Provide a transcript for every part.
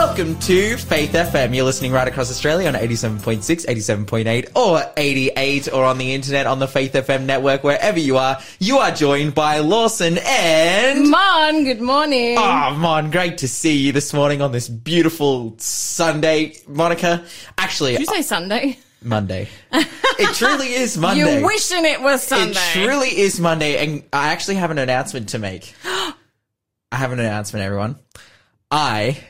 Welcome to Faith FM. You're listening right across Australia on 87.6, 87.8, or 88, or on the internet on the Faith FM network, wherever you are. You are joined by Lawson and. Mon, good morning. Oh, Mon, great to see you this morning on this beautiful Sunday. Monica, actually, Did you say Sunday? Monday. it truly is Monday. You're wishing it was Sunday. It truly is Monday, and I actually have an announcement to make. I have an announcement, everyone. I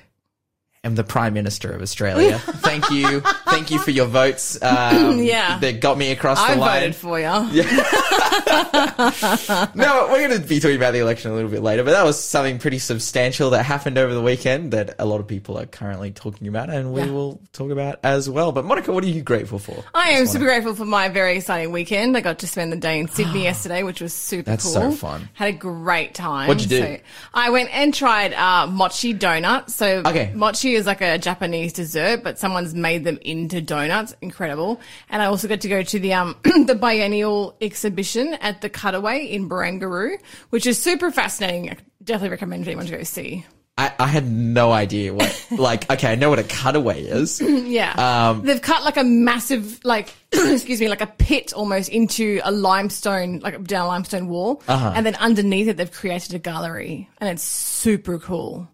am the Prime Minister of Australia. Thank you. Thank you for your votes. Um, Yeah. That got me across I the line. I voted for you. No, we're going to be talking about the election a little bit later, but that was something pretty substantial that happened over the weekend that a lot of people are currently talking about, and we Yeah. will talk about as well. But Monica, what are you grateful for? I am super grateful for my very exciting weekend. I got to spend the day in Sydney yesterday, which was super That's cool. so fun. Had a great time. What'd you do? So I went and tried uh, mochi donuts. So Okay. mochi is like a Japanese dessert, but someone's made them into donuts. Incredible. And I also got to go to the um the biennial exhibition at the Cutaway in Barangaroo, which is super fascinating. I definitely recommend anyone to go see. I, I had no idea what, like, okay, I know what a cutaway is. Yeah. Um, They've cut like a massive, like, excuse me, like a pit almost into a limestone, like down a limestone wall. Uh-huh. And then underneath it, they've created a gallery. And it's super cool.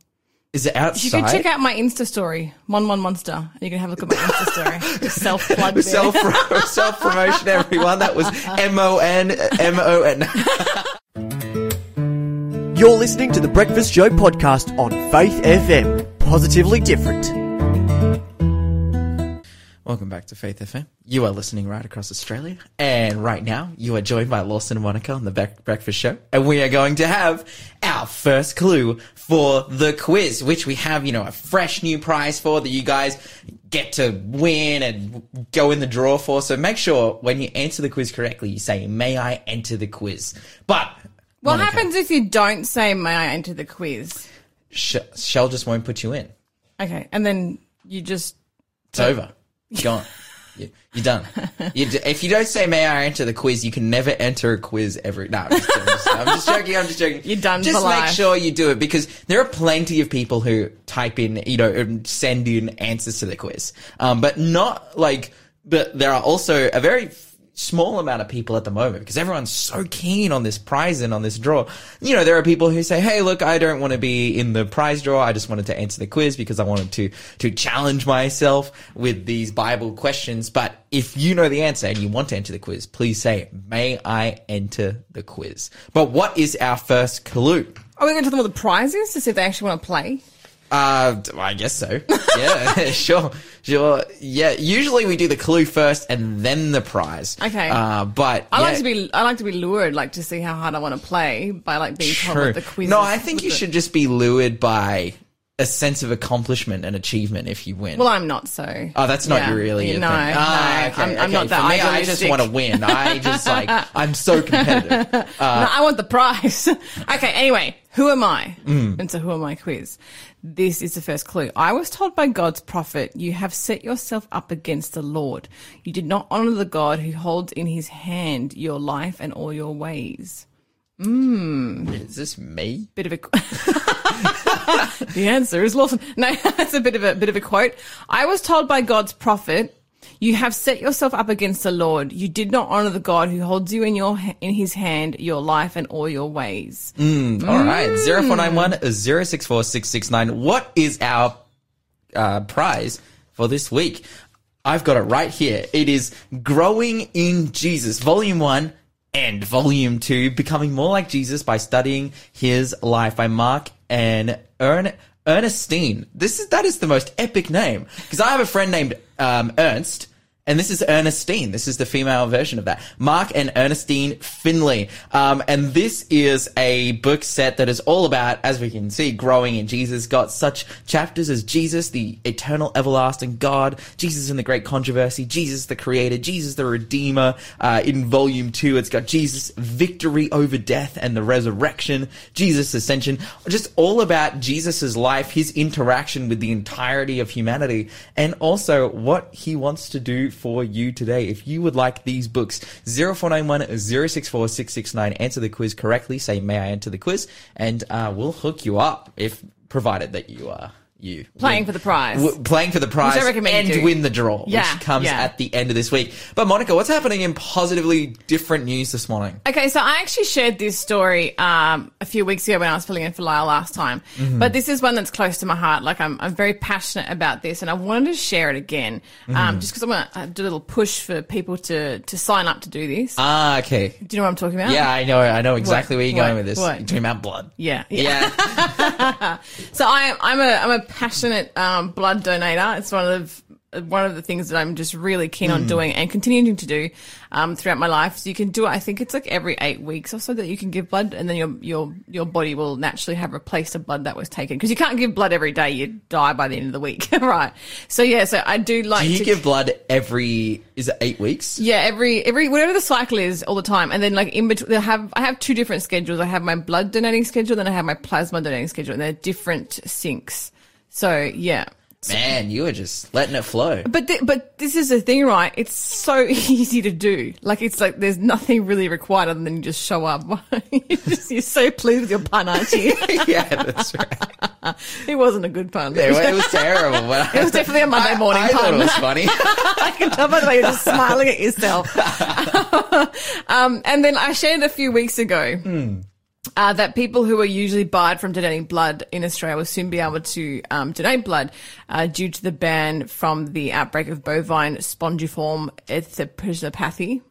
Is it outside? You can check out my Insta story, Mon Mon Monster. And you can have a look at my Insta story. self plug. Self self promotion, everyone. That was M O N M O N. You're listening to the Breakfast Show podcast on Faith FM. Positively different. Welcome back to Faith FM. You are listening right across Australia, and right now you are joined by Lawson and Monica on the Bec- Breakfast Show, and we are going to have our first clue for the quiz, which we have, you know, a fresh new prize for that you guys get to win and go in the draw for. So make sure when you answer the quiz correctly, you say, "May I enter the quiz?" But What Monica, happens if you don't say, may I enter the quiz? Shell just won't put you in. Okay. And then you just, It's over. You're gone. You- You're done. You d- if you don't say "May I enter the quiz," you can never enter a quiz ever. No, I'm just, I'm just, I'm just joking. I'm just joking. You're done Just make life. sure you do it because there are plenty of people who type in, you know, and send in answers to the quiz, um, but not like. But there are also a very small amount of people at the moment because everyone's so keen on this prize and on this draw. You know, there are people who say, "Hey, look, I don't want to be in the prize draw. I just wanted to answer the quiz because I wanted to to challenge myself with these Bible questions." But if you know the answer and you want to enter the quiz, please say, "May I enter the quiz?" But what is our first clue? are we going to tell them what the prize is to see if they actually want to play? Uh, I guess so. Yeah, sure, sure. Yeah, usually we do the clue first and then the prize. Okay. Uh, but I yeah, like to be I like to be lured, like to see how hard I want to play by like being told True. what the quiz. No, I think you should just be lured by a sense of accomplishment and achievement if you win. Well, I'm not so. Oh, that's not Yeah. really. No, thing. Ah, no, okay, I'm, I'm okay. not that For me, I just want to win. I just like I'm so competitive. no, I want the prize. okay, anyway, who am I? Mm. And so, who am I? Quiz. This is the first clue. I was told by God's prophet, "You have set yourself up against the Lord. You did not honor the God who holds in His hand your life and all your ways." Hmm. Is this me? bit of a the answer is Lawson. No, that's a bit of a bit of a quote. I was told by God's prophet, "You have set yourself up against the Lord. You did not honor the God who holds you in your in His hand, your life and all your ways." Hmm. All right, hmm. zero four nine one zero six four six six nine. What is our uh, prize for this week? I've got it right here. It is Growing in Jesus, Volume 1 and Volume 2, Becoming More Like Jesus by Studying His Life by Mark and Ern- Ernestine. This is, that is the most epic name. Because I have a friend named um, Ernst, and this is Ernestine. This is the female version of that. Mark and Ernestine Finley. Um, and this is a book set that is all about, as we can see, growing in Jesus. Got such chapters as Jesus, the eternal, everlasting God, Jesus in the great controversy, Jesus the creator, Jesus the redeemer. Uh, in volume two, it's got Jesus victory over death and the resurrection, Jesus ascension. Just all about Jesus' life, his interaction with the entirety of humanity, and also what he wants to do for you today. If you would like these books, 0491 064 669, answer the quiz correctly, say, may I enter the quiz, and uh, we'll hook you up if provided that you uh, you Playing win- for the prize. w- playing for the prize I recommend you and win the draw, Yeah, which comes yeah. at the end of this week. But Monica, what's happening in positively different news this morning? Okay, so I actually shared this story um, a few weeks ago when I was filling in for Lyle last time. Mm-hmm. But this is one that's close to my heart. Like I'm, I'm very passionate about this, and I wanted to share it again, Mm-hmm. um, just because I want to do a little push for people to to sign up to do this. Ah, okay. do you know what I'm talking about? Yeah, I know. I know exactly What? where you're going with this. What? You're talking about blood. Yeah, yeah. Yeah. So I, I'm a I'm a passionate um, blood donator. It's one of one of the things that I'm just really keen Hmm. on doing and continuing to do um, throughout my life. So you can do it. I think it's like every eight weeks or so that you can give blood, and then your your your body will naturally have replaced the blood that was taken because you can't give blood every day. You die by the end of the week, right? So yeah, so I do like Do you to give blood every? Is it eight weeks? yeah, every every whatever the cycle is, all the time, and then like in between, I have I have two different schedules. I have my blood donating schedule, then I have my plasma donating schedule, and they're different syncs. So yeah, Man, you are just letting it flow. but th- but this is the thing, right? It's so easy to do. Like it's like there's nothing really required other than you just show up. you're, just, you're so pleased with your pun, aren't you? yeah, that's right. it wasn't a good pun. It, it was terrible. But It was definitely a Monday morning I, I thought pun. it was funny. I can tell by the way you're just smiling at yourself. um, and then I shared a few weeks ago. Uh, that people who are usually barred from donating blood in Australia will soon be able to um, donate blood uh, due to the ban from the outbreak of bovine spongiform encephalopathy,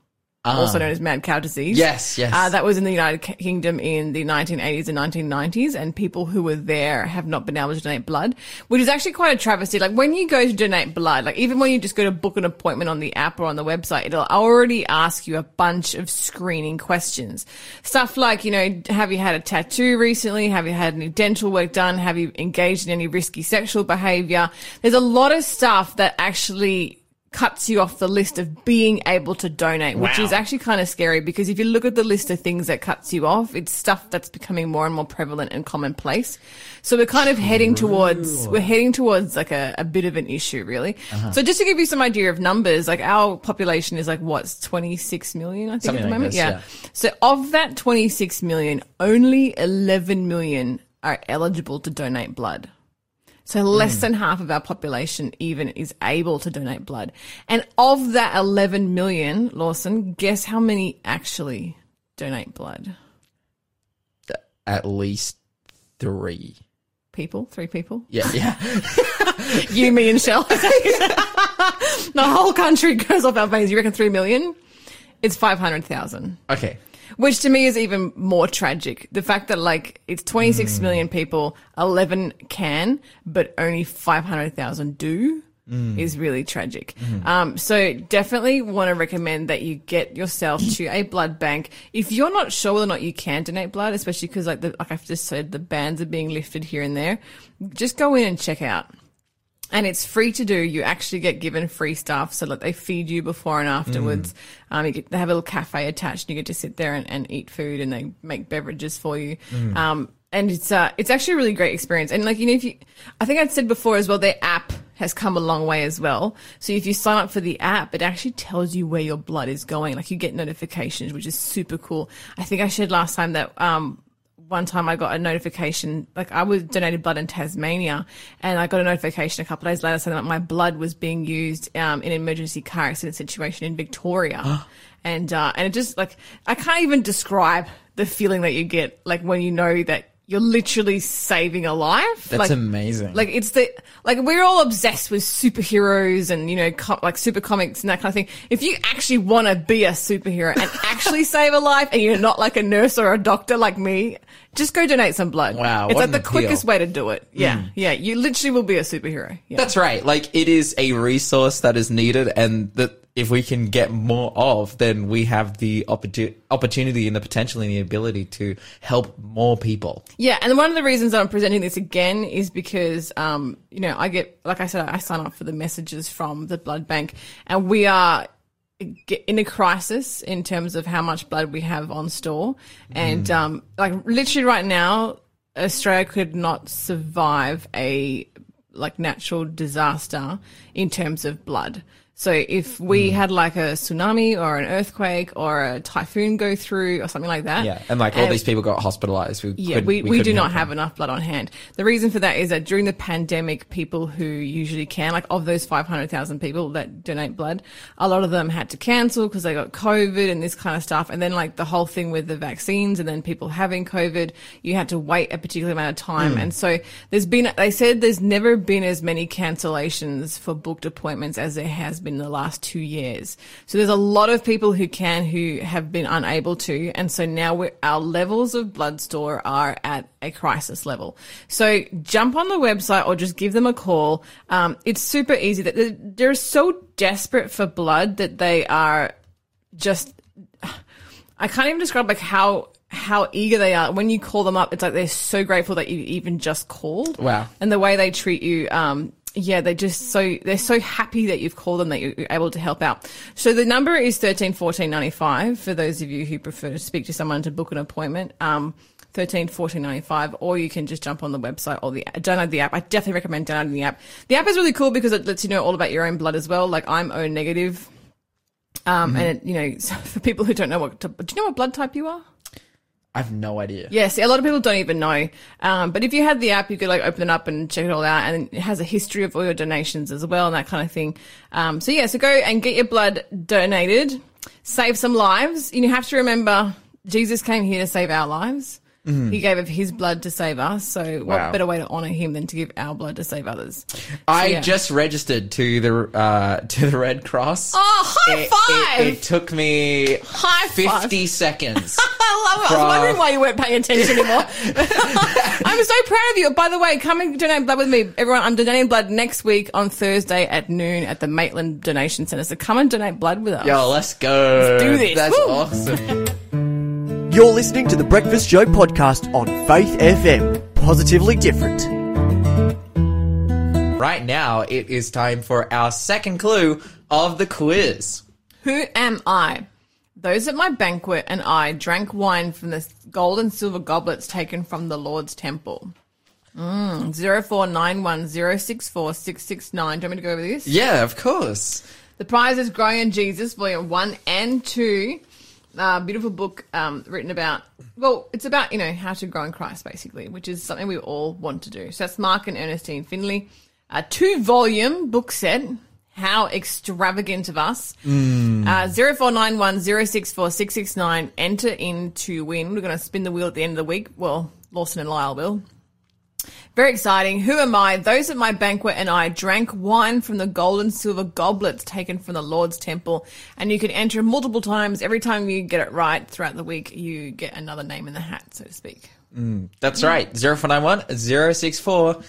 also known as mad cow disease. Yes, yes. Uh, that was in the United Kingdom in the 1980s and 1990s, and people who were there have not been able to donate blood, which is actually quite a travesty. Like when you go to donate blood, like even when you just go to book an appointment on the app or on the website, it'll already ask you a bunch of screening questions. Stuff like, you know, have you had a tattoo recently? Have you had any dental work done? Have you engaged in any risky sexual behavior? There's a lot of stuff that actually cuts you off the list of being able to donate, which Wow. is actually kind of scary because if you look at the list of things that cuts you off, it's stuff that's becoming more and more prevalent and commonplace. So we're kind of heading towards, we're heading towards like a, a bit of an issue, really. Uh-huh. So just to give you some idea of numbers, like our population is like what's 26 million, I think Something at the like moment. this, yeah. yeah. So of that 26 million, only 11 million are eligible to donate blood. So hmm. less than half of our population even is able to donate blood. And of that 11 million, Lawson, guess how many actually donate blood? At least three. People? Three people? Yeah, yeah. You, me, and Shell. the whole country goes off our veins. You reckon three million? It's 500,000. Okay. Which to me is even more tragic. The fact that like it's 26 hmm. million people, 11 can, but only 500,000 do hmm. is really tragic. Hmm. Um, so definitely want to recommend that you get yourself to a blood bank. If you're not sure whether or not you can donate blood, especially because like the, like I've just said, the bans are being lifted here and there, just go in and check out and it's free to do. You actually get given free stuff, so that they feed you before and afterwards. Um, you get, they have a little cafe attached, and you get to sit there and, and eat food, and they make beverages for you. Um, and it's uh, it's actually a really great experience. And like you know, if you, I think I'd said before as well, their app has come a long way as well. So if you sign up for the app, it actually tells you where your blood is going. Like you get notifications, which is super cool. I think I shared last time that um, one time I got a notification, like I was donated blood in Tasmania, and I got a notification a couple of days later saying that my blood was being used um, in an emergency car accident situation in Victoria, and uh, and it just like I can't even describe the feeling that you get like when you know that you're literally saving a life. That's like, amazing. Like it's the like we're all obsessed with superheroes and you know co- like super comics and that kind of thing. If you actually want to be a superhero and actually save a life, and you're not like a nurse or a doctor like me, just go donate some blood. Wow, it's like the appeal. quickest way to do it. Hmm. Yeah, yeah. You literally will be a superhero. Yeah. That's right. Like it is a resource that is needed, and that if we can get more of, then we have the opportu- opportunity and the potential and the ability to help more people. Yeah, and one of the reasons that I'm presenting this again is because, um, you know, I get, like I said, I sign up for the messages from the blood bank, and we are in a crisis in terms of how much blood we have on store, and um, like literally right now, Australia could not survive a like natural disaster in terms of blood. So if we mm. had like a tsunami or an earthquake or a typhoon go through or something like that. Yeah, and like all these um, people got hospitalized. We Yeah, couldn't- we, we, do couldn't not have enough blood on hand. The reason for that is that during the pandemic, people who usually can, like of those 500,000 people that donate blood, a lot of them had to cancel because they got COVID and this kind of stuff. And then like the whole thing with the vaccines and then people having COVID, you had to wait a particular amount of time. Mm. And so there's been, they said there's never been as many cancellations for booked appointments as there has been in the last two years. So there's a lot of people who can who have been unable to. And so now we're, our levels of blood store are at a crisis level. So jump on the website or just give them a call. Um, it's super easy that they're, they're so desperate for blood that they are just I can't even describe like how how eager they are when you call them up. It's like they're so grateful that you even just called. Wow. And the way they treat you, um, yeah, they're just so they're so happy that you've called them that you're able to help out. So the number is thirteen fourteen ninety five for those of you who prefer to speak to someone to book an appointment. Um, 13 14 95 or you can just jump on the website or the download the app i definitely recommend downloading the app the app is really cool because it lets you know all about your own blood as well like i'm o negative um, and it, you know, so for people who don't know what, to, do you know what blood type you are? I have no idea. Yeah, see, a lot of people don't even know. Um, but if you had the app, you could like open it up and check it all out, and it has a history of all your donations as well, and that kind of thing. Um, so yeah, so go and get your blood donated, save some lives. And you have to remember, Jesus came here to save our lives. He gave of his blood to save us. So what Wow. better way to honor him than to give our blood to save others? I yeah. just registered to the uh, to the Red Cross. Oh, high It- five! It, it took me High five! fifty seconds. I love it. I From- was wondering why you weren't paying attention anymore. I'm so proud of you. By the way, come and donate blood with me. Everyone, I'm donating blood next week on Thursday at noon at the Maitland Donation Centre. So come and donate blood with us. Yo, let's go. Let's do this. That's Woo. awesome. You're listening to the Breakfast Show podcast on Faith FM. Positively different. right now, it is time for our second clue of the quiz. Who am I? Those at my banquet and I drank wine from the gold and silver goblets taken from the Lord's temple. Mm, 0491064669. Do you want me to go over this? Yeah, of course. The prize is Growing in Jesus, Volume 1 and 2. Uh, beautiful book um, written about, well, it's about, you know, how to grow in Christ, basically, which is something we all want to do. So that's Mark and Ernestine Finley. A two volume book set. How extravagant of us. Uh, 0491 064 669. Enter in to win. We're going to spin the wheel at the end of the week. Well, Lawson and Lyle will. Very exciting. Who am I? Those at my banquet and I drank wine from the gold and silver goblets taken from the Lord's temple. And you can enter multiple times. Every time you get it right throughout the week, you get another name in the hat, so to speak. That's right. 0491 064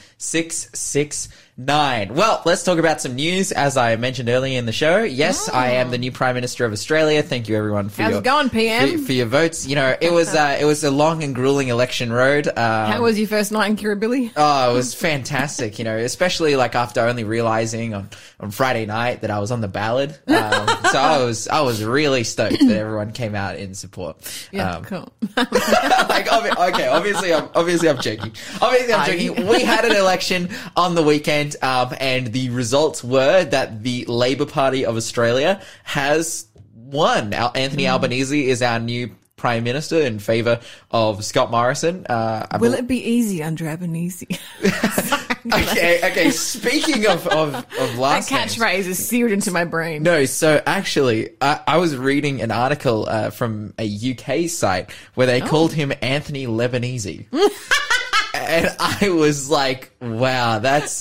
669. Well, let's talk about some news. As I mentioned earlier in the show, yes, I am the new Prime Minister of Australia. Thank you everyone for How's your it going, PM? For, for your votes. You know, it was uh, it was a long and grueling election road. Um, How was your first night in Kirribilli? Oh, it was fantastic, you know, especially like after only realizing on, on Friday night that I was on the ballot. Um, so I was, I was really stoked that everyone came out in support. Yeah, Um, cool. like, okay, obviously, I'm, obviously I'm joking. Obviously I'm joking. We had an election on the weekend, um, and the results were that the Labour Party of Australia has won. Anthony Mm. Albanese is our new Prime Minister in favour of Scott Morrison. Uh, Will it be easy under Albanese? Okay, okay. Speaking of of, of that last names. catchphrase is seared into my brain. No, so actually, I, I was reading an article uh, from a UK site where they called him Anthony Lebanese, and I was like, "Wow, that's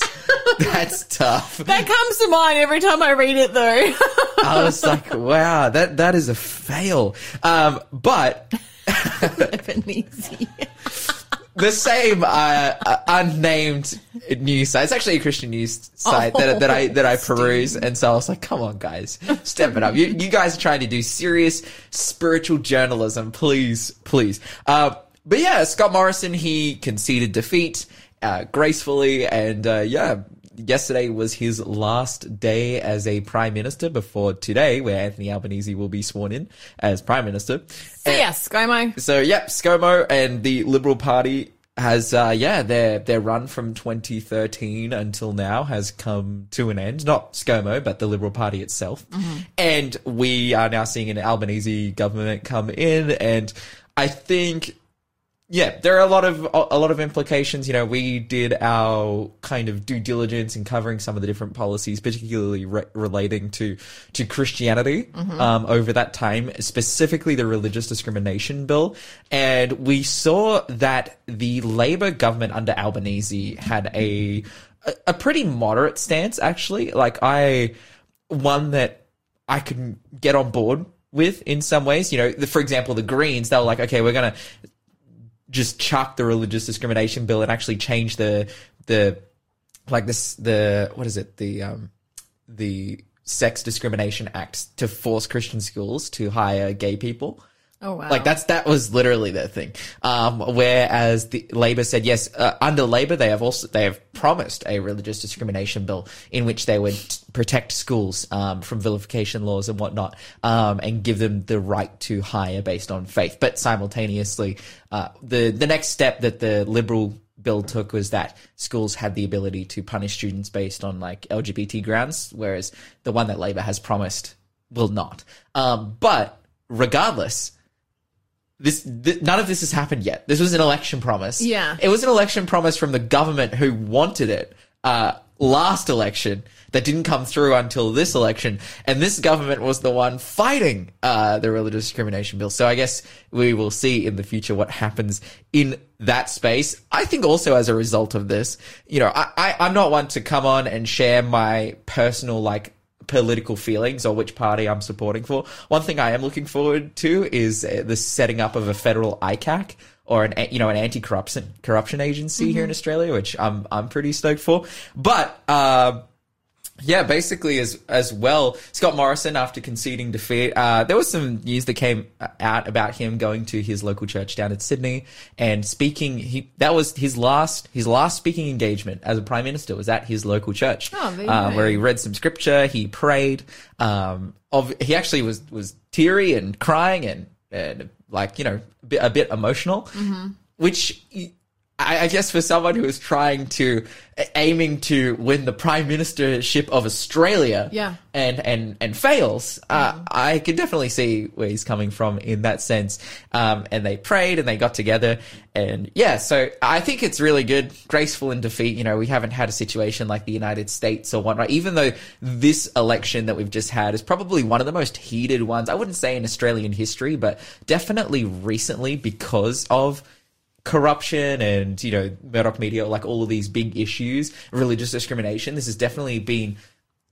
that's tough." That comes to mind every time I read it, though. I was like, "Wow, that that is a fail." Um, but the same uh, uh, unnamed news site. It's actually a Christian news site that, that I that I peruse, and so I was like, "Come on, guys, step it up! You, you guys are trying to do serious spiritual journalism, please, please." Uh, but yeah, Scott Morrison he conceded defeat uh, gracefully, and uh, yeah. Yesterday was his last day as a prime minister before today, where Anthony Albanese will be sworn in as prime minister. See ya, ScoMo. So, yep, ScoMo and the Liberal Party has uh, yeah their their run from 2013 until now has come to an end. Not ScoMo, but the Liberal Party itself, and we are now seeing an Albanese government come in, and I think yeah, there are a lot of a lot of implications. You know, we did our kind of due diligence in covering some of the different policies, particularly re- relating to to Christianity um, over that time, specifically the religious discrimination bill, and we saw that the Labor government under Albanese had a a, a pretty moderate stance, actually. Like I, one that I could get on board with in some ways. You know, the, for example, the Greens, they were like, okay, we're gonna just chuck the religious discrimination bill and actually change the the like this the what is it the um the sex discrimination act to force Christian schools to hire gay people. Oh wow. Like that's that was literally their thing. Um, whereas the Labor said yes, uh, under Labor they have also they have promised a religious discrimination bill in which they would protect schools um, from vilification laws and whatnot, um, and give them the right to hire based on faith. But simultaneously, uh, the the next step that the Liberal bill took was that schools had the ability to punish students based on like LGBT grounds, whereas the one that Labor has promised will not. Um, but regardless, this th- none of this has happened yet. This was an election promise. Yeah. it was an election promise from the government who wanted it uh, last election that didn't come through until this election, and this government was the one fighting uh, the religious discrimination bill. So I guess we will see in the future what happens in that space. I think also as a result of this, you know, I, I I'm not one to come on and share my personal like political feelings or which party I'm supporting for. One thing I am looking forward to is uh, the setting up of a federal ICAC or an you know an anti-corruption corruption agency here in Australia, which I'm I'm pretty stoked for. But uh, yeah, basically as as well, Scott Morrison after conceding defeat, uh, there was some news that came out about him going to his local church down in Sydney and speaking. He that was his last his last speaking engagement as a prime minister was at his local church, Oh, uh, where he read some scripture, he prayed. Um, of he actually was was teary and crying and and like you know a bit, a bit emotional, Mm-hmm. which. I, I guess for someone who is trying to aiming to win the prime ministership of Australia, Yeah. and and and fails, uh, I can definitely see where he's coming from in that sense. Um, and they prayed and they got together, and yeah, so I think it's really good, graceful in defeat. You know, we haven't had a situation like the United States or whatnot. Even though this election that we've just had is probably one of the most heated ones, I wouldn't say in Australian history, but definitely recently because of corruption and you know Murdoch media, like all of these big issues, religious discrimination. This has definitely been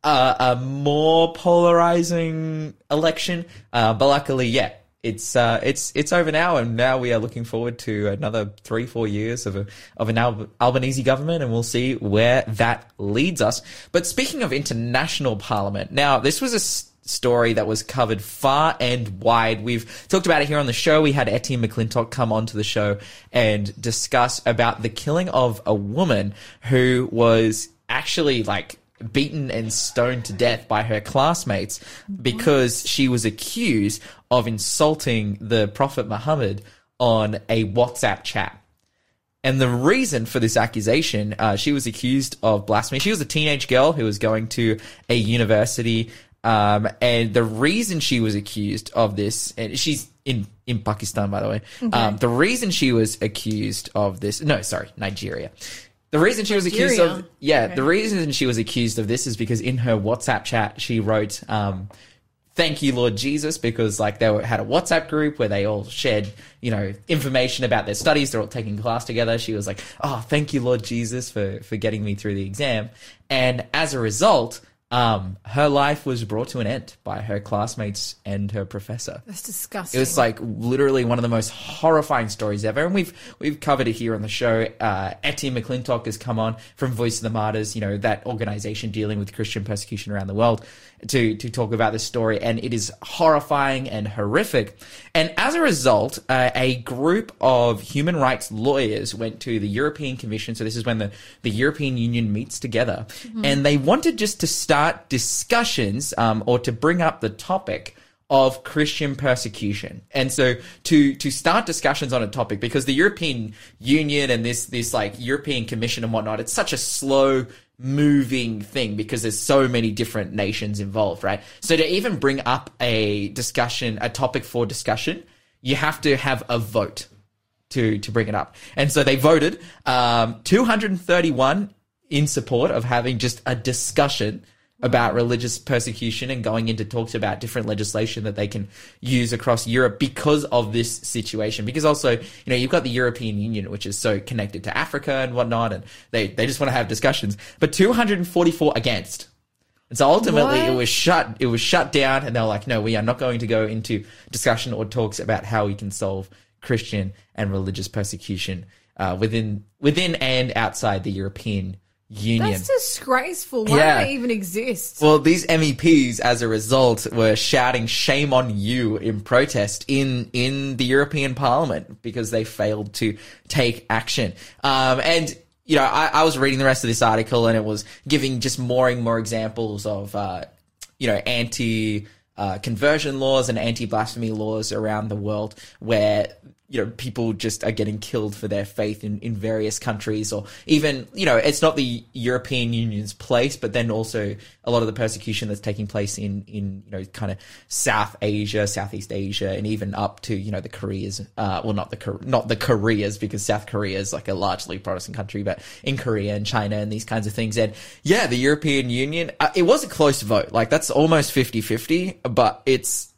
a, a more polarizing election, uh, but luckily, yeah. It's uh, it's it's over now, and now we are looking forward to another three, four years of a of an Al- Albanese government, and we'll see where that leads us. But speaking of international parliament, now this was a story that was covered far and wide. We've talked about it here on the show. We had Etienne McClintock come onto the show and discuss about the killing of a woman who was actually like beaten and stoned to death by her classmates because she was accused of insulting the Prophet Muhammad on a WhatsApp chat. And the reason for this accusation, uh, she was accused of blasphemy. She was a teenage girl who was going to a university. Um, and the reason she was accused of this, and she's in, in Pakistan, by the way. Um, the reason she was accused of this, no, sorry, Nigeria. The reason she was accused of, yeah, Okay. the reason she was accused of this is because in her WhatsApp chat, she wrote, um, thank you lord jesus because like they were, had a whatsapp group where they all shared you know information about their studies they're all taking class together she was like oh thank you lord jesus for for getting me through the exam and as a result um her life was brought to an end by her classmates and her professor That's disgusting. it was like literally one of the most horrifying stories ever, and we've we've covered it here on the show. Uh, Etienne McClintock has come on from Voice of the Martyrs, you know that organization dealing with Christian persecution around the world, to to talk about this story, and it is horrifying and horrific. And as a result, uh, a group of human rights lawyers went to the European Commission. So this is when the the European Union meets together, and they wanted just to start discussions um, or to bring up the topic of Christian persecution. And so to to start discussions on a topic because the European Union and this this like European Commission and whatnot, it's such a slow moving thing because there's so many different nations involved, right? So to even bring up a discussion, a topic for discussion, you have to have a vote to to bring it up. And so they voted um, 231 in support of having just a discussion about religious persecution and going into talks about different legislation that they can use across Europe because of this situation. Because also, you know, you've got the European Union, which is so connected to Africa and whatnot, and they, they just want to have discussions. But 244 against. And so ultimately What? it was shut it was shut down and they were like, no, we are not going to go into discussion or talks about how we can solve Christian and religious persecution uh, within within and outside the European Union. That's disgraceful. Why Yeah. do they even exist? Well, these MEPs, as a result, were shouting "Shame on you" in protest in in the European Parliament because they failed to take action. Um, and you know, I, I was reading the rest of this article, and it was giving just more and more examples of uh, you know anti uh, conversion laws and anti blasphemy laws around the world where you know people just are getting killed for their faith in, in various countries or even you know it's not the European Union's place but then also a lot of the persecution that's taking place in in you know kind of South Asia Southeast Asia and even up to you know the Koreas uh, well not the not the Koreas because South Korea is like a largely Protestant country but in Korea and China and these kinds of things. And yeah the European Union uh, it was a close vote. Like that's almost 50-50 but it's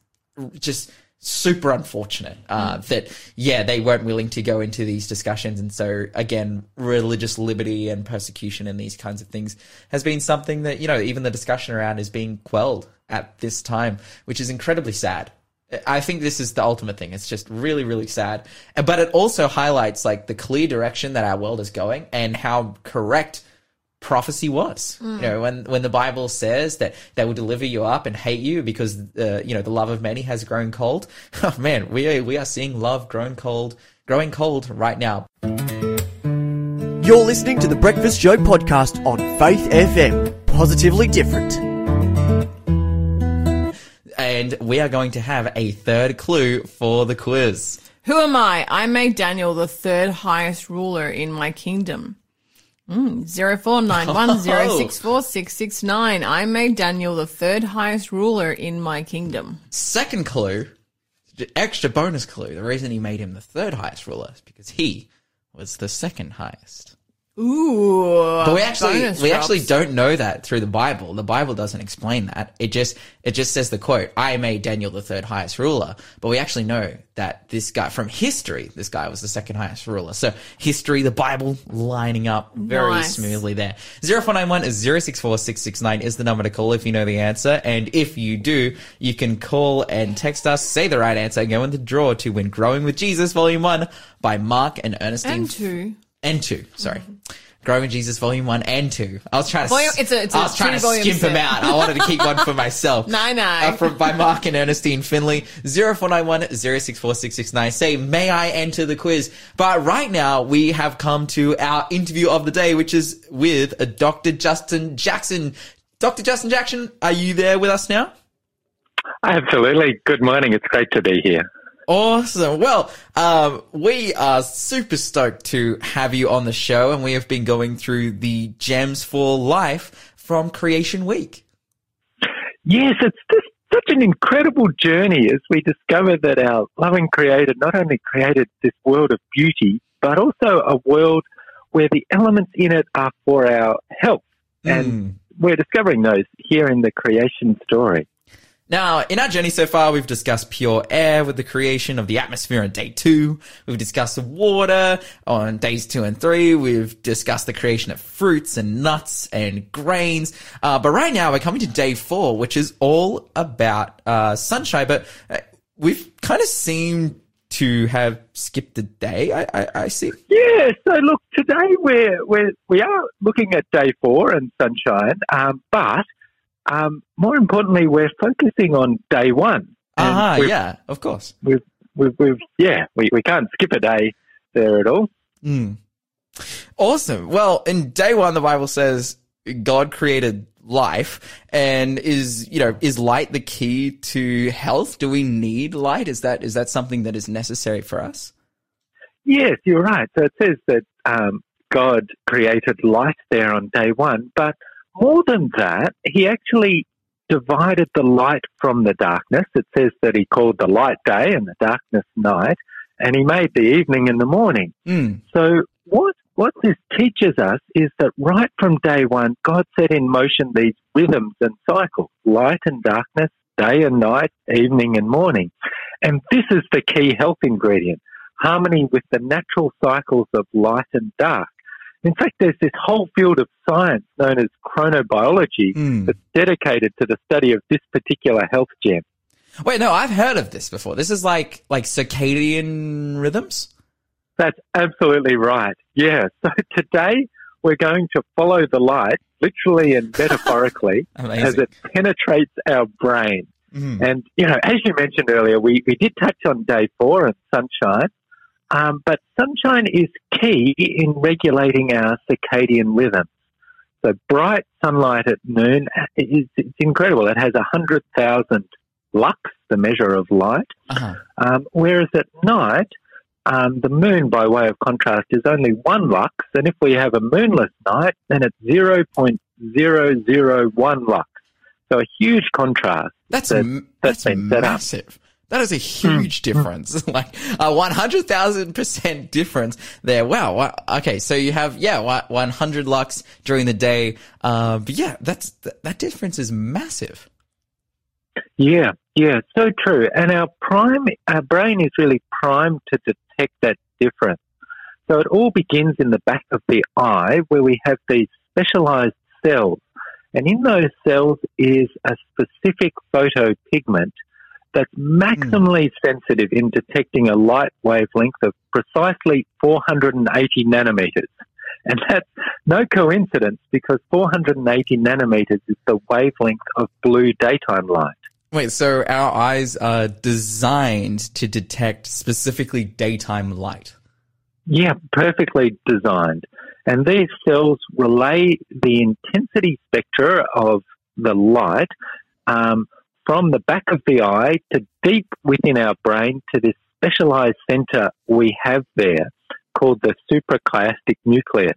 just super unfortunate uh, that yeah they weren't willing to go into these discussions and so again religious liberty and persecution and these kinds of things has been something that you know even the discussion around is being quelled at this time which is incredibly sad I think this is the ultimate thing. It's just really, really sad. But it also highlights like the clear direction that our world is going and how correct prophecy was. You know, when when the Bible says that they will deliver you up and hate you because uh, you know the love of many has grown cold. Oh man, we are we are seeing love grown cold, growing cold right now. You're listening to the Breakfast Show podcast on Faith FM. Positively different. And we are going to have a third clue for the quiz. Who am I? I made Daniel the third highest ruler in my kingdom. Mm, 0491064669. I made Daniel the third highest ruler in my kingdom. Second clue, extra bonus clue. The reason he made him the third highest ruler is because he was the second highest. Ooh. But we actually we drops. actually don't know that through the Bible. The Bible doesn't explain that. It just it just says the quote, I made Daniel the third highest ruler. But we actually know that this guy from history, this guy was the second highest ruler. So history, the Bible lining up very Nice. smoothly there. 0491 is 064669 is the number to call if you know the answer. And if you do, you can call and text us, say the right answer, and go in the draw to win Growing with Jesus Volume 1 by Mark and Ernestine And two. And two. Sorry. Growing Jesus Volume One and Two. I was trying to. Volume- it's a- it's a I was trying to skimp them out. I wanted to keep one for myself. No, no. Uh, from by Mark and Ernestine Finley. Zero four nine one zero six four six six nine. Say, may I enter the quiz? But right now we have come to our interview of the day, which is with uh, Dr. Justin Jackson. Dr. Justin Jackson, are you there with us now? Absolutely. Good morning. It's great to be here. Awesome. Well, um, we are super stoked to have you on the show, and we have been going through the Gems for Life from Creation Week. Yes, it's just such an incredible journey as we discover that our loving Creator not only created this world of beauty, but also a world where the elements in it are for our health. And Mm. we're discovering those here in the creation story. Now, in our journey so far, we've discussed pure air with the creation of the atmosphere on day two. We've discussed water on days two and three. We've discussed the creation of fruits and nuts and grains. Uh, but right now, we're coming to day four, which is all about uh, sunshine. But uh, we've kind of seemed to have skipped a day. I, I, I see. Yeah, so look, today we're, we're, we are looking at day four and sunshine, um, but um, more importantly, we're focusing on day one. Ah, we've- yeah, of course. We've, we've, we've, yeah, we, we can't skip a day there at all. Mm. Awesome. Well, in day one, the Bible says God created life and is you know is light the key to health do we need light is that is that something that is necessary for us Yes, you're right. So it says that um, God created light there on day one, but more than that, He actually divided the light from the darkness. It says that He called the light day and the darkness night, and He made the evening and the morning. mm. So what what this teaches us is that right from day one, God set in motion these rhythms and cycles: light and darkness, day and night, evening and morning. And this is the key health ingredient: harmony with the natural cycles of light and dark. In fact, there's this whole field of science known as chronobiology Mm. that's dedicated to the study of this particular health gem. wait no i've heard of this before this is like like circadian rhythms That's absolutely right. Yeah. So today we're going to follow the light, literally and metaphorically, as it penetrates our brain. Mhm. And, you know, as you mentioned earlier, we, we did touch on day four and sunshine. Um, but sunshine is key in regulating our circadian rhythm. So bright sunlight at noon is it's incredible. It has 100,000 lux, the measure of light. uh-huh. Um, whereas at night, um, the moon, by way of contrast, is only one lux, and if we have a moonless night, then it's 0.001 lux. So a huge contrast. That's that- m- that's that's massive. That is a huge difference, like a one hundred thousand percent difference there. Wow. Okay, so you have yeah one hundred lux during the day. Uh, but yeah, that's that, that difference is massive. Yeah, yeah, so true. And our prime, our brain is really primed to detect that difference. So it all begins in the back of the eye where we have these specialized cells. And in those cells is a specific photopigment that's maximally sensitive in detecting a light wavelength of precisely 480 nanometers. And that's no coincidence because 480 nanometers is the wavelength of blue daytime light. Wait, so our eyes are designed to detect specifically daytime light. Yeah, perfectly designed. And these cells relay the intensity spectra of the light um, from the back of the eye to deep within our brain to this specialized center we have there called the suprachiasmatic nucleus.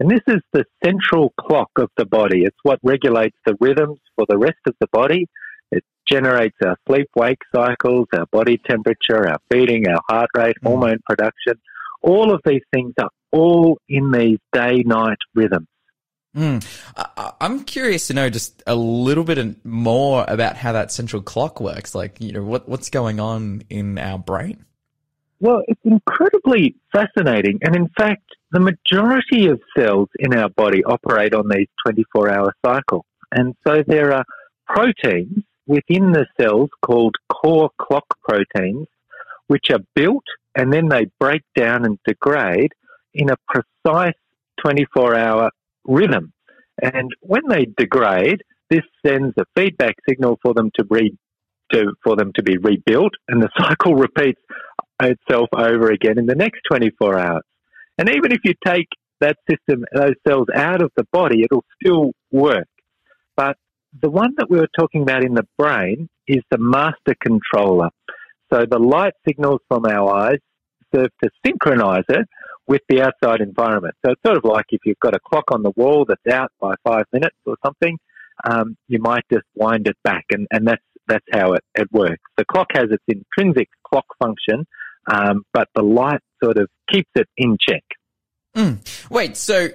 And this is the central clock of the body. It's what regulates the rhythms for the rest of the body. It generates our sleep wake cycles, our body temperature, our feeding, our heart rate, Mm. hormone production. All of these things are all in these day night rhythms. Mm. I- I'm curious to know just a little bit more about how that central clock works. Like, you know, what what's going on in our brain? Well, it's incredibly fascinating. And in fact, the majority of cells in our body operate on these 24 hour cycles. And so there are proteins within the cells called core clock proteins, which are built and then they break down and degrade in a precise 24 hour rhythm. And when they degrade, this sends a feedback signal for them to re to, for them to be rebuilt, and the cycle repeats itself over again in the next 24 hours. And even if you take that system, those cells out of the body, it'll still work. But the one that we were talking about in the brain is the master controller. So the light signals from our eyes serve to synchronize it with the outside environment. So it's sort of like if you've got a clock on the wall that's out by five minutes or something, um, you might just wind it back, and, and that's that's how it, it works. The clock has its intrinsic clock function, um, but the light sort of keeps it in check. Wait, so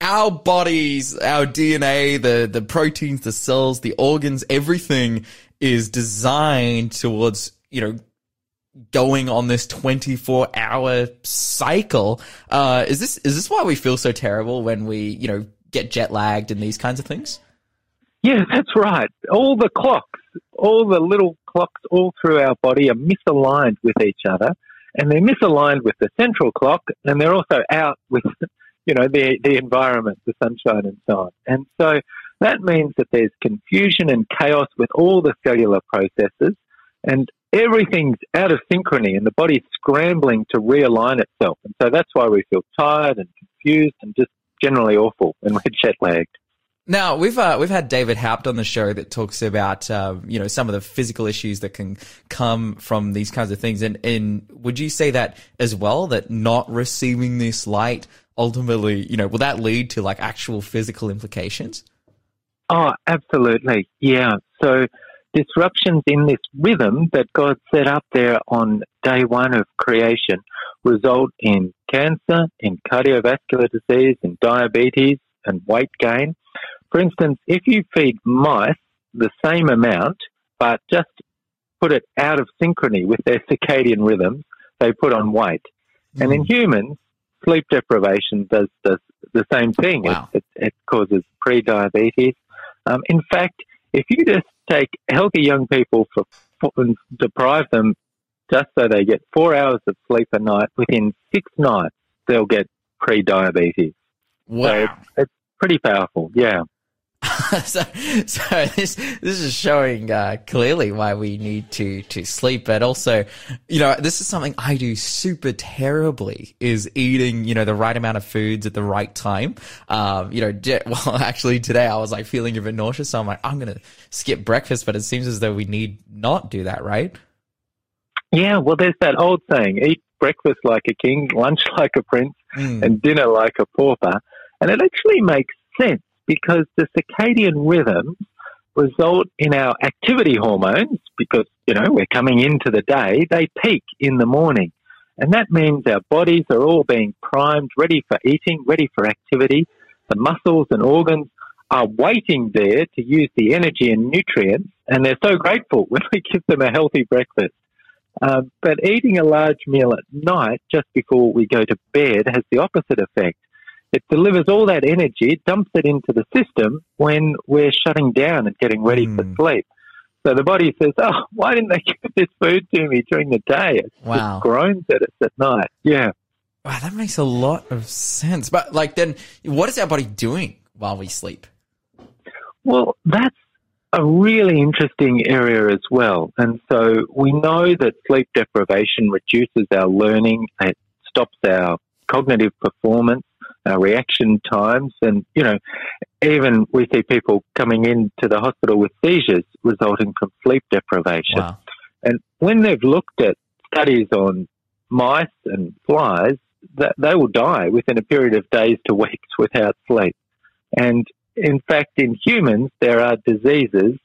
our bodies, our DNA, the, the proteins, the cells, the organs, everything is designed towards, you know, going on this 24 hour cycle. Uh, is this, is this why we feel so terrible when we, you know, get jet lagged and these kinds of things? Yeah, that's right. All the clocks, all the little clocks all through our body are misaligned with each other, and they're misaligned with the central clock, and they're also out with, you know, the the environment, the sunshine, and so on. And so that means that there's confusion and chaos with all the cellular processes, and everything's out of synchrony, and the body's scrambling to realign itself. And so that's why we feel tired and confused and just generally awful and we're jet lagged. Now we've uh, we've had David Haupt on the show that talks about uh, you know some of the physical issues that can come from these kinds of things, and and would you say that as well that not receiving this light ultimately you know will that lead to like actual physical implications? Oh, absolutely. Yeah. So disruptions in this rhythm that God set up there on day one of creation result in cancer, in cardiovascular disease, in diabetes, and weight gain. For instance, if you feed mice the same amount, but just put it out of synchrony with their circadian rhythms, they put on weight. Mm. And in hmm. humans, sleep deprivation does, does the same thing. Wow. It, it, it causes pre-diabetes. Um, in fact, if you just take healthy young people for, for, and deprive them just so they get four hours of sleep a night, within six nights they'll get pre-diabetes. Wow. So it's, it's pretty powerful. Yeah. so, so this this is showing uh, clearly why we need to to sleep, but also, you know, this is something I do super terribly is eating, you know, the right amount of foods at the right time. Um, you know, well, actually today I was like feeling a bit nauseous, so I'm like, I'm gonna skip breakfast, but it seems as though we need not do that, right? Yeah, well, there's that old saying: eat breakfast like a king, lunch like a prince, mm. and dinner like a pauper. And it actually makes sense because the circadian rhythms result in our activity hormones because, you know, we're coming into the day, they peak in the morning. And that means our bodies are all being primed, ready for eating, ready for activity. The muscles and organs are waiting there to use the energy and nutrients, and they're so grateful when we give them a healthy breakfast. Um, but eating a large meal at night just before we go to bed has the opposite effect. It delivers all that energy, dumps it into the system when we're shutting down and getting ready mm. for hmm. sleep. So the body says, "Oh, why didn't they give this food to me during the day?" It wow. just groans at us at night. Yeah. Wow, that makes a lot of sense. But like, then what is our body doing while we sleep? Well, that's a really interesting area as well. And so we know that sleep deprivation reduces our learning, it stops our cognitive performance, our reaction times, and, you know, even we see people coming into the hospital with seizures resulting from sleep deprivation. Wow. And when they've looked at studies on mice and flies, that they will die within a period of days to weeks without sleep. And in fact, in humans, there are diseases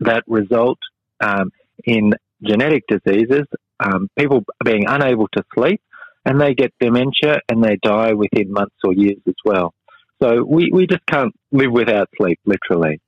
that result um, in genetic diseases, um, people being unable to sleep, and they get dementia and they die within months or years as well. So we, we just can't live without sleep, literally.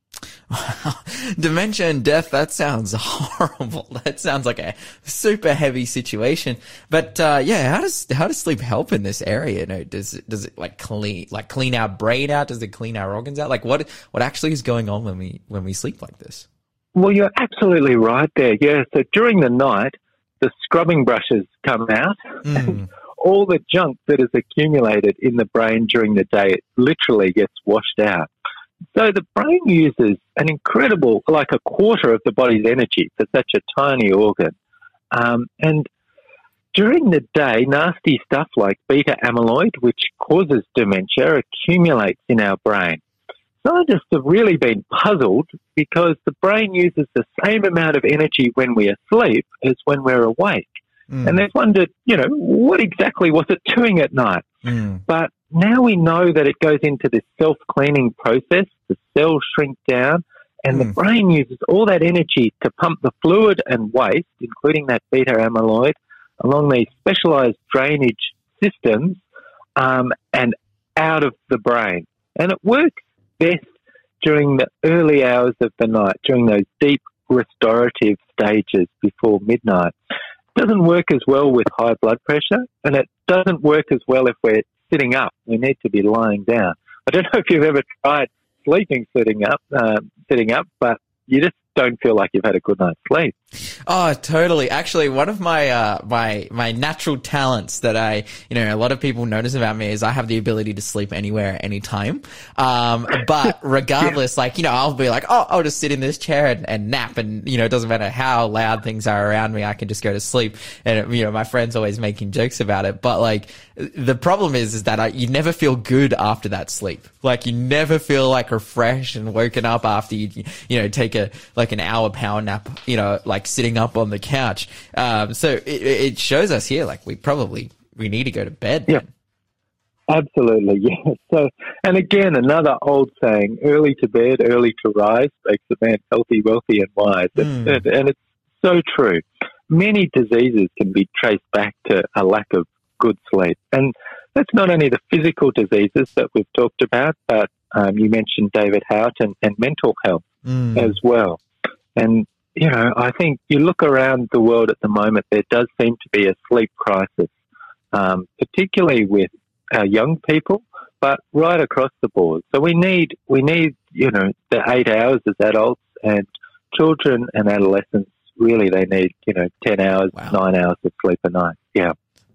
Dementia and death, that sounds horrible. That sounds like a super heavy situation. But, uh, yeah, how does, how does sleep help in this area? You know, does it, does it like clean, like clean our brain out? Does it clean our organs out? Like what, what actually is going on when we, when we sleep like this? Well, you're absolutely right there. Yeah. So during the night, the scrubbing brushes come out mm. all the junk that is accumulated in the brain during the day, it literally gets washed out. So the brain uses an incredible, like a quarter of the body's energy for such a tiny organ. Um, and during the day, nasty stuff like beta amyloid, which causes dementia, accumulates in our brain. Scientists have really been puzzled because the brain uses the same amount of energy when we're asleep as when we're awake. Mm. And they've wondered, you know, what exactly was it doing at night? Mm. But now we know that it goes into this self cleaning process, the cells shrink down, and mm. the brain uses all that energy to pump the fluid and waste, including that beta amyloid, along these specialized drainage systems um, and out of the brain. And it works best during the early hours of the night, during those deep restorative stages before midnight. Doesn't work as well with high blood pressure, and it doesn't work as well if we're sitting up. We need to be lying down. I don't know if you've ever tried sleeping sitting up, uh, sitting up, but you just don't feel like you've had a good night's sleep. Oh, totally. Actually, one of my uh, my my natural talents that I, you know, a lot of people notice about me is I have the ability to sleep anywhere, anytime. Um, but regardless, like you know, I'll be like, oh, I'll just sit in this chair and, and nap, and you know, it doesn't matter how loud things are around me, I can just go to sleep. And you know, my friends always making jokes about it, but like the problem is, is that I, you never feel good after that sleep. Like you never feel like refreshed and woken up after you, you know, take a like an hour power nap, you know, like sitting up on the couch. Um, so it, it shows us here, like we probably we need to go to bed. Yeah. Absolutely, Yeah. So, and again, another old saying: "Early to bed, early to rise makes a man healthy, wealthy, and wise." Mm. And, and it's so true. Many diseases can be traced back to a lack of good sleep, and that's not only the physical diseases that we've talked about, but um, you mentioned David Hout and, and mental health mm. as well. And you know, I think you look around the world at the moment, there does seem to be a sleep crisis, um, particularly with our young people, but right across the board. So we need, we need, you know, the eight hours as adults and children and adolescents, really they need, you know, 10 hours, wow. nine hours of sleep a night. Yeah.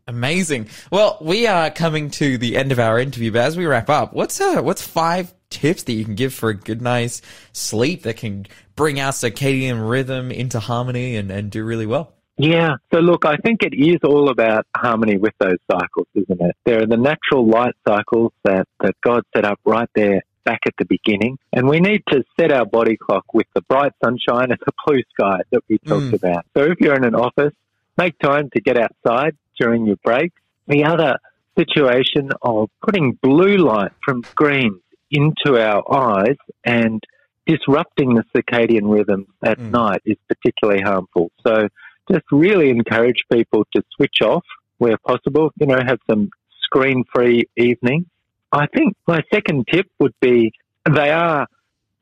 Amazing. Well, we are coming to the end of our interview, but as we wrap up, what's uh, what's five tips that you can give for a good night's sleep that can bring our circadian rhythm into harmony and, and do really well? Yeah. So look, I think it is all about harmony with those cycles, isn't it? There are the natural light cycles that, that God set up right there back at the beginning. And we need to set our body clock with the bright sunshine and the blue sky that we talked mm. about. So if you're in an office, make time to get outside during your break. The other situation of putting blue light from screens into our eyes and disrupting the circadian rhythm at mm. night is particularly harmful. So just really encourage people to switch off where possible, you know, have some screen free evenings. I think my second tip would be they are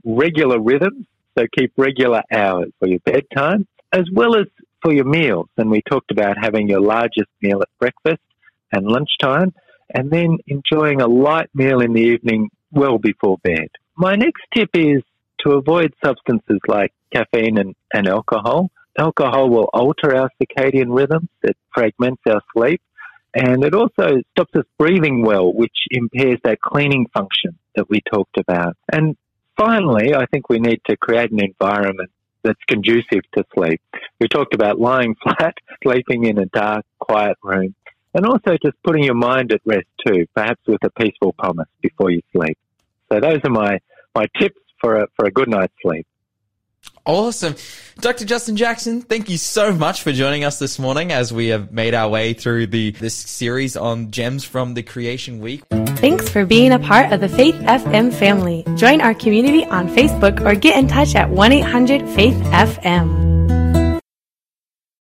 regular rhythms, so keep regular hours for your bedtime as well as for your meals. And we talked about having your largest meal at breakfast and lunchtime and then enjoying a light meal in the evening well before bed. My next tip is to avoid substances like caffeine and, and alcohol. Alcohol will alter our circadian rhythms, it fragments our sleep, and it also stops us breathing well, which impairs that cleaning function that we talked about. And finally, I think we need to create an environment that's conducive to sleep. We talked about lying flat, sleeping in a dark, quiet room, and also just putting your mind at rest too, perhaps with a peaceful promise before you sleep. So those are my, my tips for a, for a good night's sleep. Awesome. Dr. Justin Jackson, thank you so much for joining us this morning as we have made our way through the this series on gems from the creation week. Thanks for being a part of the Faith FM family. Join our community on Facebook or get in touch at 1-800-FAITH-FM.